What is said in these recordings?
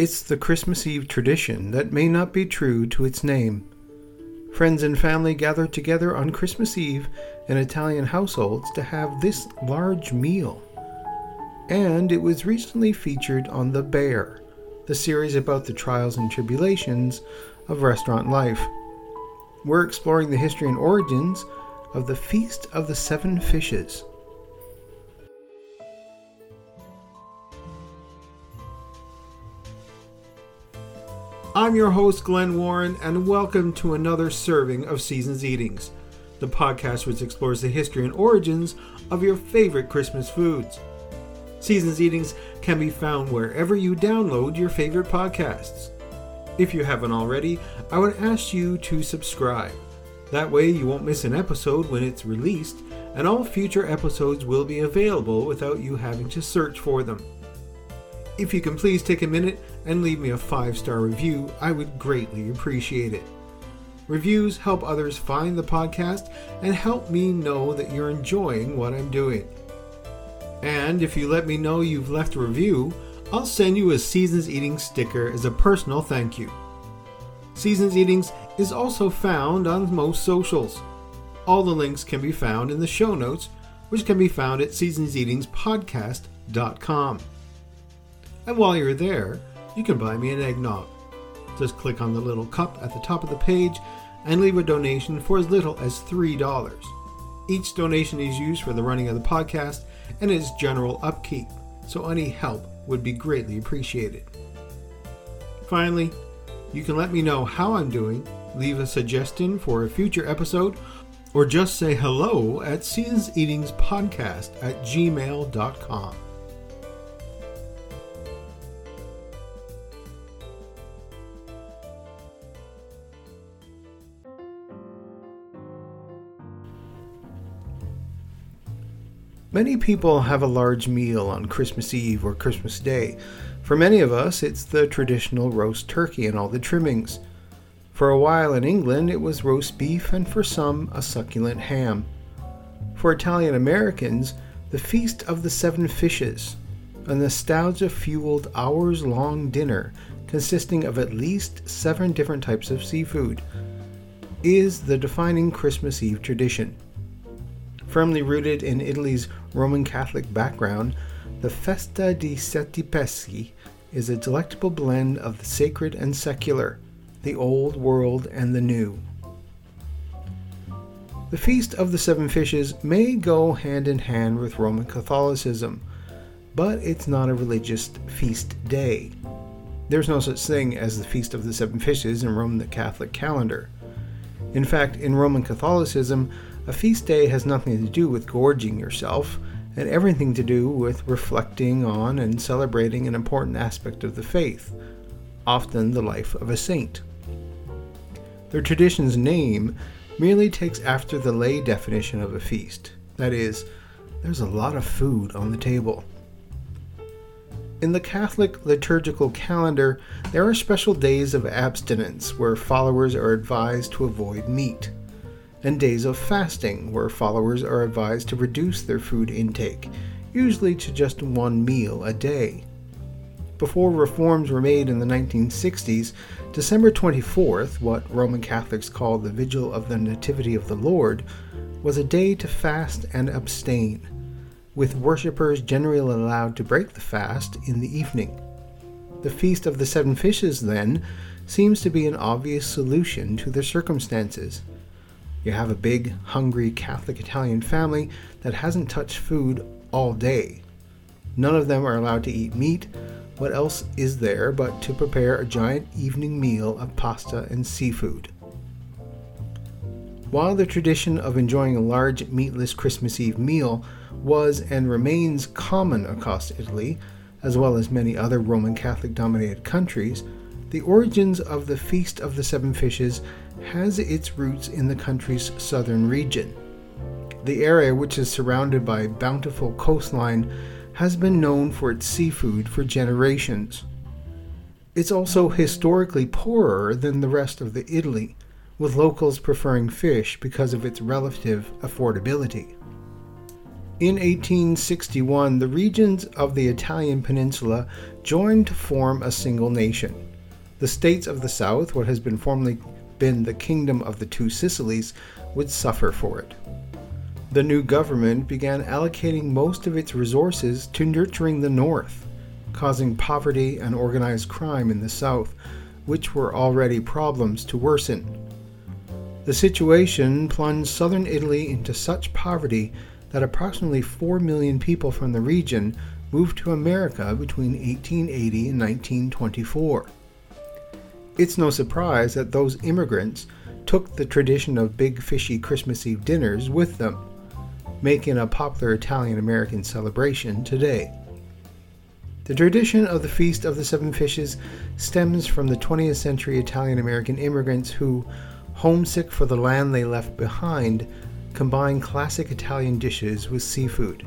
It's the Christmas Eve tradition that may not be true to its name. Friends and family gather together on Christmas Eve in Italian households to have this large meal. And it was recently featured on The Bear, the series about the trials and tribulations of restaurant life. We're exploring the history and origins of the Feast of the Seven Fishes. I'm your host, Glenn Warren, and welcome to another serving of Seasons Eatings, the podcast which explores the history and origins of your favorite Christmas foods. Seasons Eatings can be found wherever you download your favorite podcasts. If you haven't already, I would ask you to subscribe. That way, you won't miss an episode when it's released, and all future episodes will be available without you having to search for them. If you can please take a minute and leave me a five star review, I would greatly appreciate it. Reviews help others find the podcast and help me know that you're enjoying what I'm doing. And if you let me know you've left a review, I'll send you a Seasons Eating sticker as a personal thank you. Seasons Eatings is also found on most socials. All the links can be found in the show notes, which can be found at seasonseatingspodcast.com. And while you're there, you can buy me an eggnog. Just click on the little cup at the top of the page and leave a donation for as little as $3. Each donation is used for the running of the podcast and its general upkeep, so any help would be greatly appreciated. Finally, you can let me know how I'm doing, leave a suggestion for a future episode, or just say hello at seasonseatingspodcast at gmail.com. Many people have a large meal on Christmas Eve or Christmas Day. For many of us, it's the traditional roast turkey and all the trimmings. For a while in England, it was roast beef, and for some, a succulent ham. For Italian Americans, the Feast of the Seven Fishes, a nostalgia fueled hours long dinner consisting of at least seven different types of seafood, is the defining Christmas Eve tradition. Firmly rooted in Italy's Roman Catholic background, the Festa di Sette Pesci is a delectable blend of the sacred and secular, the old world and the new. The Feast of the Seven Fishes may go hand in hand with Roman Catholicism, but it's not a religious feast day. There's no such thing as the Feast of the Seven Fishes in Roman Catholic calendar. In fact, in Roman Catholicism, a feast day has nothing to do with gorging yourself, and everything to do with reflecting on and celebrating an important aspect of the faith, often the life of a saint. The tradition's name merely takes after the lay definition of a feast that is, there's a lot of food on the table. In the Catholic liturgical calendar, there are special days of abstinence where followers are advised to avoid meat and days of fasting, where followers are advised to reduce their food intake, usually to just one meal a day. Before reforms were made in the 1960s, December 24th, what Roman Catholics call the Vigil of the Nativity of the Lord, was a day to fast and abstain, with worshippers generally allowed to break the fast in the evening. The Feast of the Seven Fishes, then, seems to be an obvious solution to the circumstances. You have a big, hungry Catholic Italian family that hasn't touched food all day. None of them are allowed to eat meat. What else is there but to prepare a giant evening meal of pasta and seafood? While the tradition of enjoying a large meatless Christmas Eve meal was and remains common across Italy, as well as many other Roman Catholic dominated countries, the origins of the Feast of the Seven Fishes has its roots in the country's southern region. The area, which is surrounded by bountiful coastline, has been known for its seafood for generations. It's also historically poorer than the rest of the Italy, with locals preferring fish because of its relative affordability. In 1861, the regions of the Italian peninsula joined to form a single nation. The states of the south, what has been formerly been the Kingdom of the Two Sicilies, would suffer for it. The new government began allocating most of its resources to nurturing the north, causing poverty and organized crime in the south, which were already problems to worsen. The situation plunged southern Italy into such poverty that approximately 4 million people from the region moved to America between 1880 and 1924. It's no surprise that those immigrants took the tradition of big fishy Christmas Eve dinners with them, making a popular Italian American celebration today. The tradition of the Feast of the Seven Fishes stems from the 20th century Italian American immigrants who, homesick for the land they left behind, combined classic Italian dishes with seafood.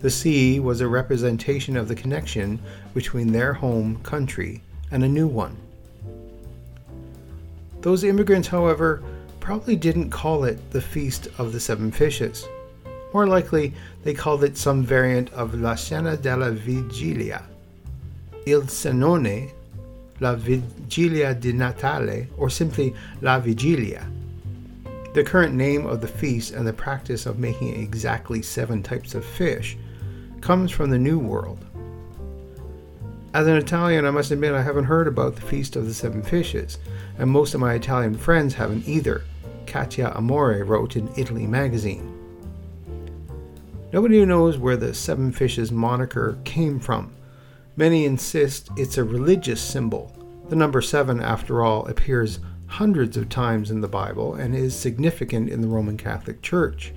The sea was a representation of the connection between their home country and a new one. Those immigrants, however, probably didn't call it the Feast of the Seven Fishes. More likely, they called it some variant of La Cena della Vigilia, Il Cenone, La Vigilia di Natale, or simply La Vigilia. The current name of the feast and the practice of making exactly seven types of fish comes from the New World. As an Italian, I must admit I haven't heard about the Feast of the Seven Fishes, and most of my Italian friends haven't either, Katia Amore wrote in Italy magazine. Nobody knows where the Seven Fishes moniker came from. Many insist it's a religious symbol. The number seven, after all, appears hundreds of times in the Bible and is significant in the Roman Catholic Church.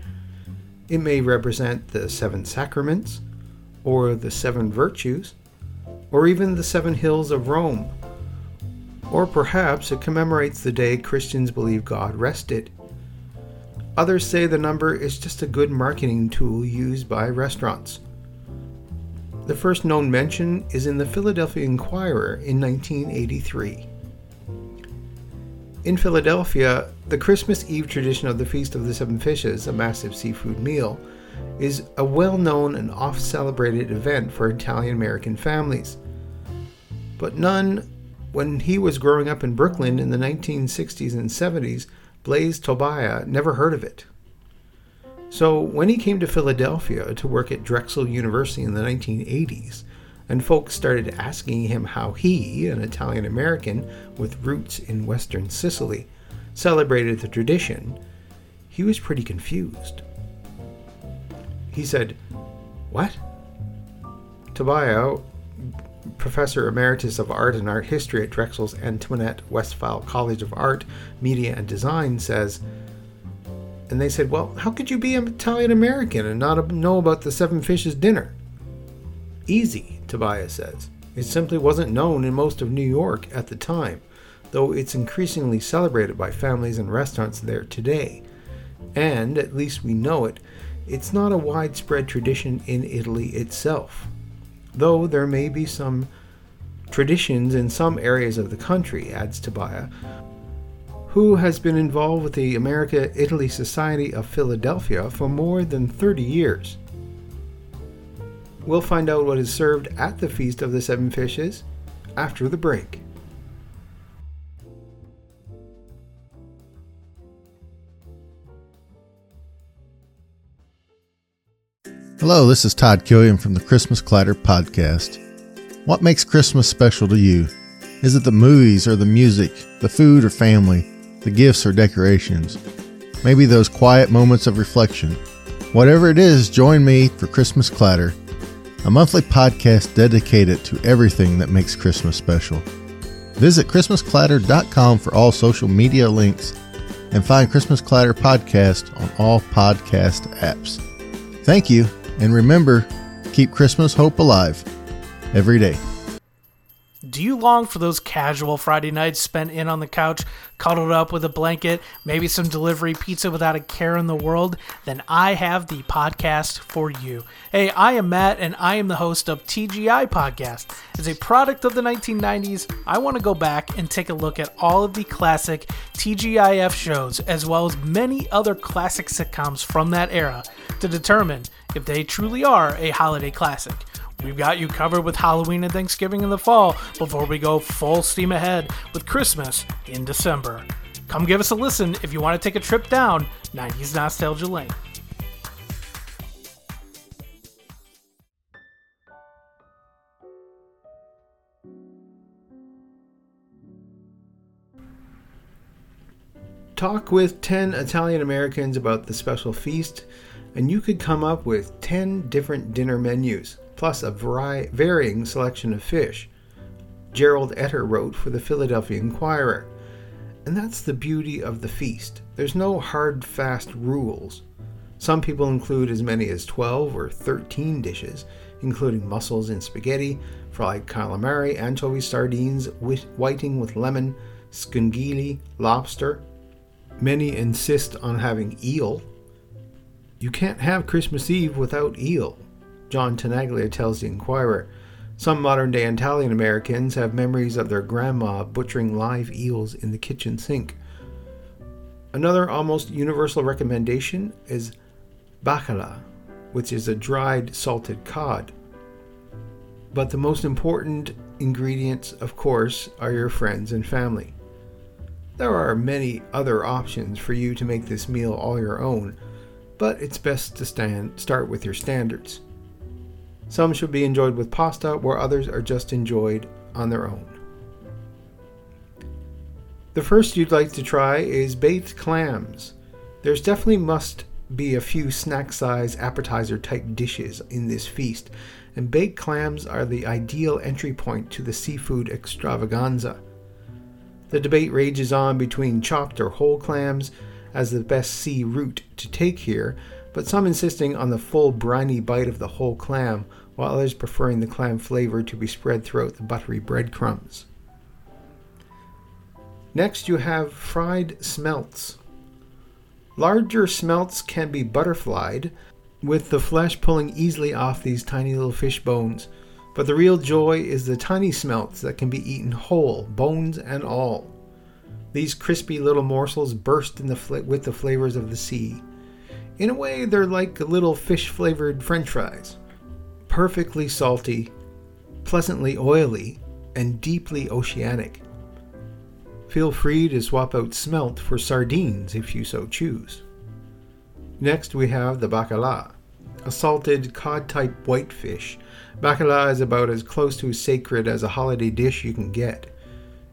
It may represent the seven sacraments, or the seven virtues, or even the seven hills of Rome. Or perhaps it commemorates the day Christians believe God rested. Others say the number is just a good marketing tool used by restaurants. The first known mention is in the Philadelphia Inquirer in 1983. In Philadelphia, the Christmas Eve tradition of the Feast of the Seven Fishes, a massive seafood meal, is a well known and oft celebrated event for Italian American families. But none, when he was growing up in Brooklyn in the 1960s and 70s, Blaise Tobia never heard of it. So when he came to Philadelphia to work at Drexel University in the 1980s, and folks started asking him how he, an Italian American with roots in western Sicily, celebrated the tradition, he was pretty confused. He said, What? Tobia, professor emeritus of art and art history at Drexel's Antoinette Westphal College of Art, Media, and Design, says, and they said, Well, how could you be an Italian American and not know about the Seven Fishes dinner? Easy, Tobias says. It simply wasn't known in most of New York at the time, though it's increasingly celebrated by families and restaurants there today. And, at least we know it, it's not a widespread tradition in Italy itself, though there may be some traditions in some areas of the country, adds Tobias, who has been involved with the America Italy Society of Philadelphia for more than 30 years. We'll find out what is served at the Feast of the Seven Fishes after the break. Hello, this is Todd Killian from the Christmas Clatter podcast. What makes Christmas special to you? Is it the movies or the music, the food or family, the gifts or decorations? Maybe those quiet moments of reflection. Whatever it is, join me for Christmas Clatter a monthly podcast dedicated to everything that makes Christmas special. Visit ChristmasClatter.com for all social media links and find Christmas Clatter Podcast on all podcast apps. Thank you, and remember, keep Christmas hope alive every day. Do you long for those casual Friday nights spent in on the couch, cuddled up with a blanket, maybe some delivery pizza without a care in the world? Then I have the podcast for you. Hey, I am Matt, and I am the host of TGI Podcast. As a product of the 1990s, I want to go back and take a look at all of the classic TGIF shows, as well as many other classic sitcoms from that era, to determine if they truly are a holiday classic. We've got you covered with Halloween and Thanksgiving in the fall before we go full steam ahead with Christmas in December. Come give us a listen if you want to take a trip down 90s Nostalgia Lane. Talk with 10 Italian Americans about the special feast, and you could come up with 10 different dinner menus plus a vari- varying selection of fish. Gerald Etter wrote for the Philadelphia Inquirer. And that's the beauty of the feast. There's no hard, fast rules. Some people include as many as 12 or 13 dishes, including mussels in spaghetti, fried calamari, anchovy sardines, whiting with lemon, scungilli, lobster. Many insist on having eel. You can't have Christmas Eve without eel. John Tenaglia tells the Inquirer. Some modern day Italian Americans have memories of their grandma butchering live eels in the kitchen sink. Another almost universal recommendation is bacala, which is a dried salted cod. But the most important ingredients, of course, are your friends and family. There are many other options for you to make this meal all your own, but it's best to stand, start with your standards. Some should be enjoyed with pasta, where others are just enjoyed on their own. The first you'd like to try is baked clams. There's definitely must be a few snack size appetizer type dishes in this feast, and baked clams are the ideal entry point to the seafood extravaganza. The debate rages on between chopped or whole clams as the best sea route to take here, but some insisting on the full briny bite of the whole clam, while others preferring the clam flavor to be spread throughout the buttery breadcrumbs. Next, you have fried smelts. Larger smelts can be butterflied, with the flesh pulling easily off these tiny little fish bones. But the real joy is the tiny smelts that can be eaten whole, bones and all. These crispy little morsels burst in the fl- with the flavors of the sea. In a way, they're like little fish flavored french fries. Perfectly salty, pleasantly oily, and deeply oceanic. Feel free to swap out smelt for sardines if you so choose. Next, we have the bacala, a salted cod type whitefish. Bacala is about as close to sacred as a holiday dish you can get.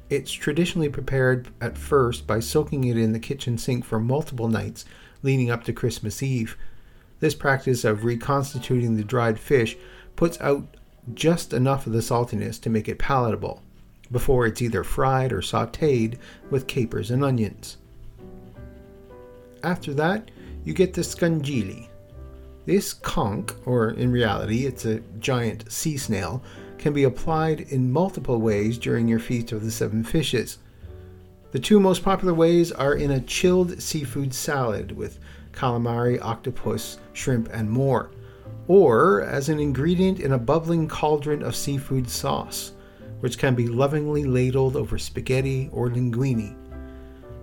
It's traditionally prepared at first by soaking it in the kitchen sink for multiple nights leading up to Christmas Eve. This practice of reconstituting the dried fish puts out just enough of the saltiness to make it palatable before it's either fried or sauteed with capers and onions. After that, you get the scungilli. This conch, or in reality it's a giant sea snail, can be applied in multiple ways during your Feast of the Seven Fishes. The two most popular ways are in a chilled seafood salad with calamari, octopus, shrimp, and more, or as an ingredient in a bubbling cauldron of seafood sauce, which can be lovingly ladled over spaghetti or linguine.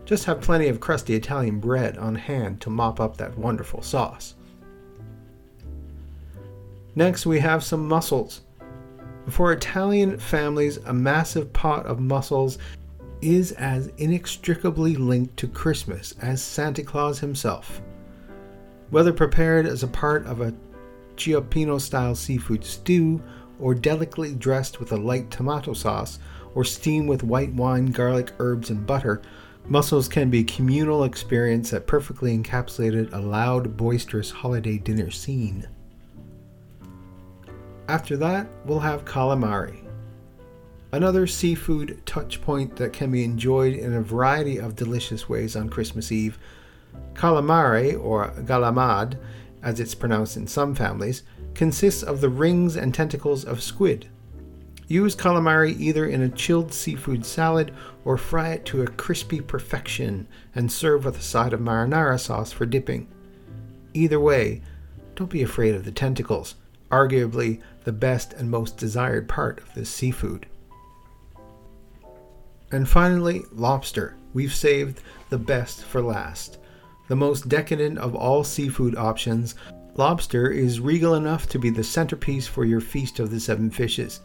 Just have plenty of crusty Italian bread on hand to mop up that wonderful sauce. Next, we have some mussels. For Italian families, a massive pot of mussels is as inextricably linked to Christmas as Santa Claus himself. Whether prepared as a part of a Cioppino style seafood stew, or delicately dressed with a light tomato sauce, or steamed with white wine, garlic, herbs, and butter, mussels can be a communal experience that perfectly encapsulated a loud, boisterous holiday dinner scene. After that, we'll have calamari. Another seafood touch point that can be enjoyed in a variety of delicious ways on Christmas Eve. Calamari, or galamad, as it's pronounced in some families, consists of the rings and tentacles of squid. Use calamari either in a chilled seafood salad or fry it to a crispy perfection and serve with a side of marinara sauce for dipping. Either way, don't be afraid of the tentacles, arguably the best and most desired part of this seafood. And finally, lobster. We've saved the best for last. The most decadent of all seafood options, lobster is regal enough to be the centerpiece for your feast of the seven fishes.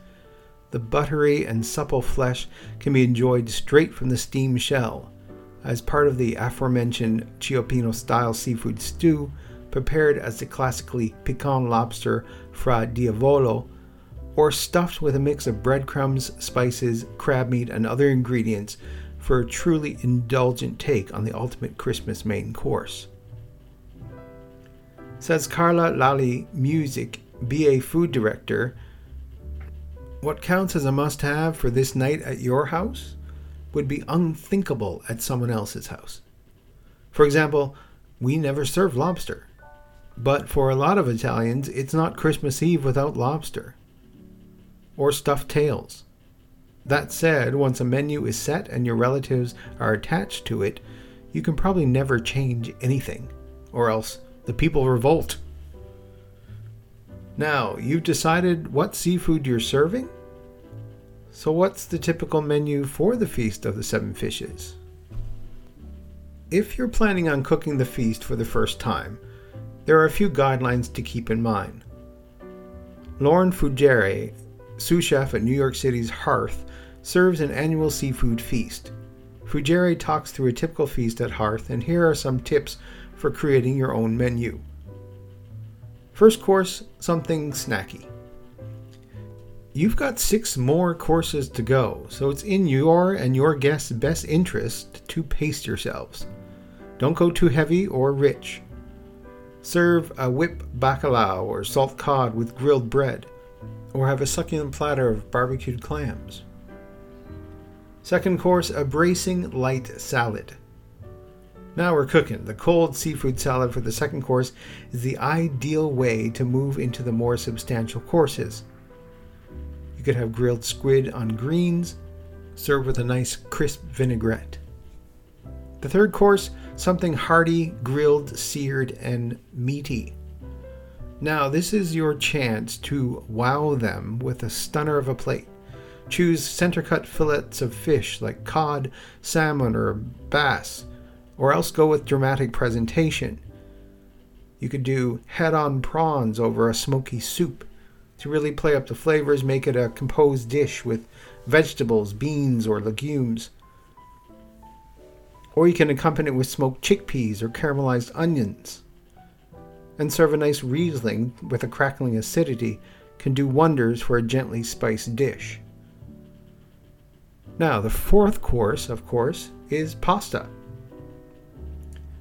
The buttery and supple flesh can be enjoyed straight from the steam shell. As part of the aforementioned Cioppino style seafood stew, prepared as the classically piquant lobster fra diavolo, or stuffed with a mix of breadcrumbs, spices, crab meat, and other ingredients for a truly indulgent take on the ultimate Christmas main course. Says Carla Lalli Music, BA Food Director, what counts as a must have for this night at your house would be unthinkable at someone else's house. For example, we never serve lobster. But for a lot of Italians, it's not Christmas Eve without lobster. Or stuffed tails. That said, once a menu is set and your relatives are attached to it, you can probably never change anything, or else the people revolt. Now, you've decided what seafood you're serving? So, what's the typical menu for the Feast of the Seven Fishes? If you're planning on cooking the feast for the first time, there are a few guidelines to keep in mind. Lauren Fugere, sous chef at New York City's Hearth, serves an annual seafood feast. Fugere talks through a typical feast at Hearth, and here are some tips for creating your own menu. First course, something snacky. You've got six more courses to go, so it's in your and your guests' best interest to pace yourselves. Don't go too heavy or rich. Serve a whip bacalao or salt cod with grilled bread, or have a succulent platter of barbecued clams. Second course, a bracing light salad. Now we're cooking. The cold seafood salad for the second course is the ideal way to move into the more substantial courses. You could have grilled squid on greens, served with a nice crisp vinaigrette. The third course, something hearty, grilled, seared, and meaty. Now, this is your chance to wow them with a stunner of a plate. Choose center cut fillets of fish like cod, salmon, or bass, or else go with dramatic presentation. You could do head on prawns over a smoky soup to really play up the flavors, make it a composed dish with vegetables, beans, or legumes. Or you can accompany it with smoked chickpeas or caramelized onions. And serve a nice Riesling with a crackling acidity can do wonders for a gently spiced dish. Now, the fourth course, of course, is pasta.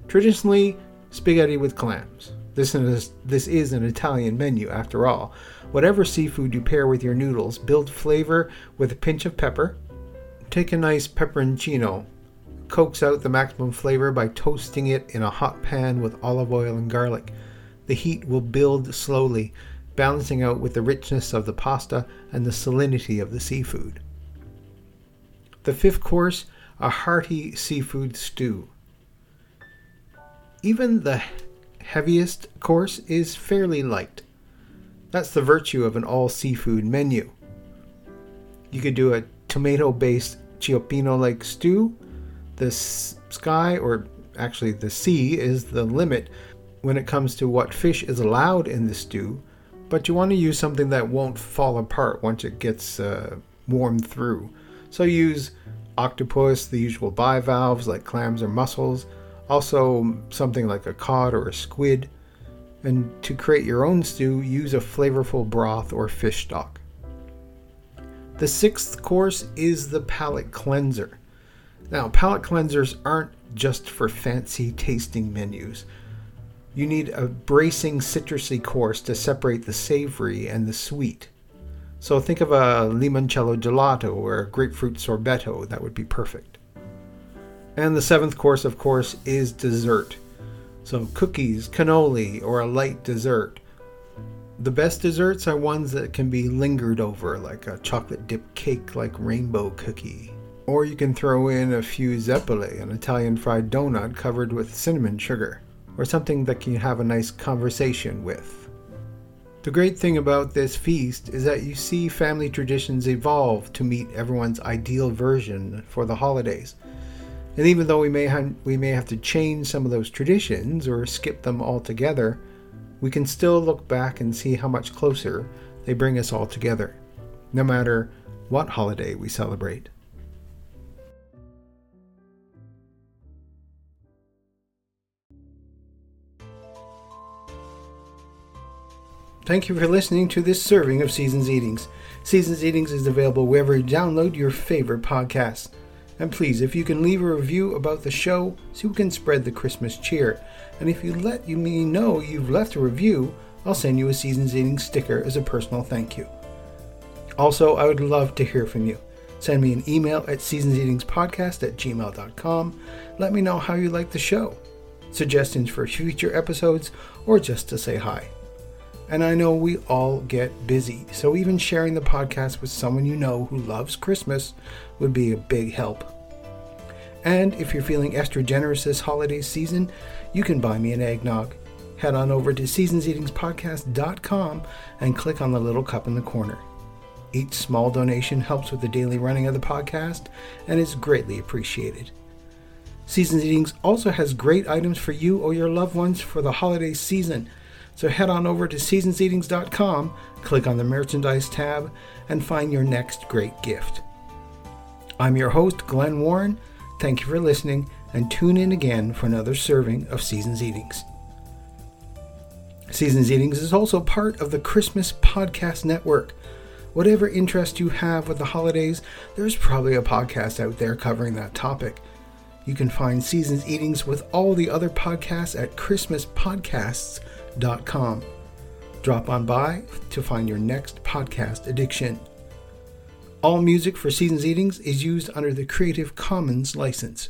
Traditionally, spaghetti with clams. This is, this is an Italian menu, after all. Whatever seafood you pair with your noodles, build flavor with a pinch of pepper. Take a nice pepperoncino. Coax out the maximum flavor by toasting it in a hot pan with olive oil and garlic. The heat will build slowly, balancing out with the richness of the pasta and the salinity of the seafood. The fifth course, a hearty seafood stew. Even the heaviest course is fairly light. That's the virtue of an all seafood menu. You could do a tomato based cioppino like stew. The sky, or actually the sea, is the limit when it comes to what fish is allowed in the stew, but you want to use something that won't fall apart once it gets uh, warmed through. So use octopus, the usual bivalves like clams or mussels, also something like a cod or a squid. And to create your own stew, use a flavorful broth or fish stock. The sixth course is the palate cleanser. Now, palate cleansers aren't just for fancy tasting menus. You need a bracing citrusy course to separate the savory and the sweet. So think of a limoncello gelato or a grapefruit sorbetto, that would be perfect. And the seventh course, of course, is dessert. So cookies, cannoli, or a light dessert. The best desserts are ones that can be lingered over, like a chocolate dipped cake like rainbow cookie. Or you can throw in a few zeppole, an Italian fried donut covered with cinnamon sugar, or something that can have a nice conversation with. The great thing about this feast is that you see family traditions evolve to meet everyone's ideal version for the holidays. And even though we may have, we may have to change some of those traditions or skip them altogether, we can still look back and see how much closer they bring us all together, no matter what holiday we celebrate. Thank you for listening to this serving of Seasons Eatings. Seasons Eatings is available wherever you download your favorite podcasts. And please, if you can leave a review about the show so we can spread the Christmas cheer. And if you let me know you've left a review, I'll send you a Seasons Eating sticker as a personal thank you. Also, I would love to hear from you. Send me an email at seasonseatingspodcast at gmail.com. Let me know how you like the show, suggestions for future episodes, or just to say hi. And I know we all get busy, so even sharing the podcast with someone you know who loves Christmas would be a big help. And if you're feeling extra generous this holiday season, you can buy me an eggnog. Head on over to seasonseatingspodcast.com and click on the little cup in the corner. Each small donation helps with the daily running of the podcast and is greatly appreciated. Seasons Eatings also has great items for you or your loved ones for the holiday season. So head on over to seasonseatings.com, click on the merchandise tab, and find your next great gift. I'm your host, Glenn Warren. Thank you for listening, and tune in again for another serving of Seasons Eatings. Seasons Eatings is also part of the Christmas Podcast Network. Whatever interest you have with the holidays, there's probably a podcast out there covering that topic. You can find Seasons Eatings with all the other podcasts at ChristmasPodcasts.com. Drop on by to find your next podcast addiction. All music for Seasons Eatings is used under the Creative Commons license.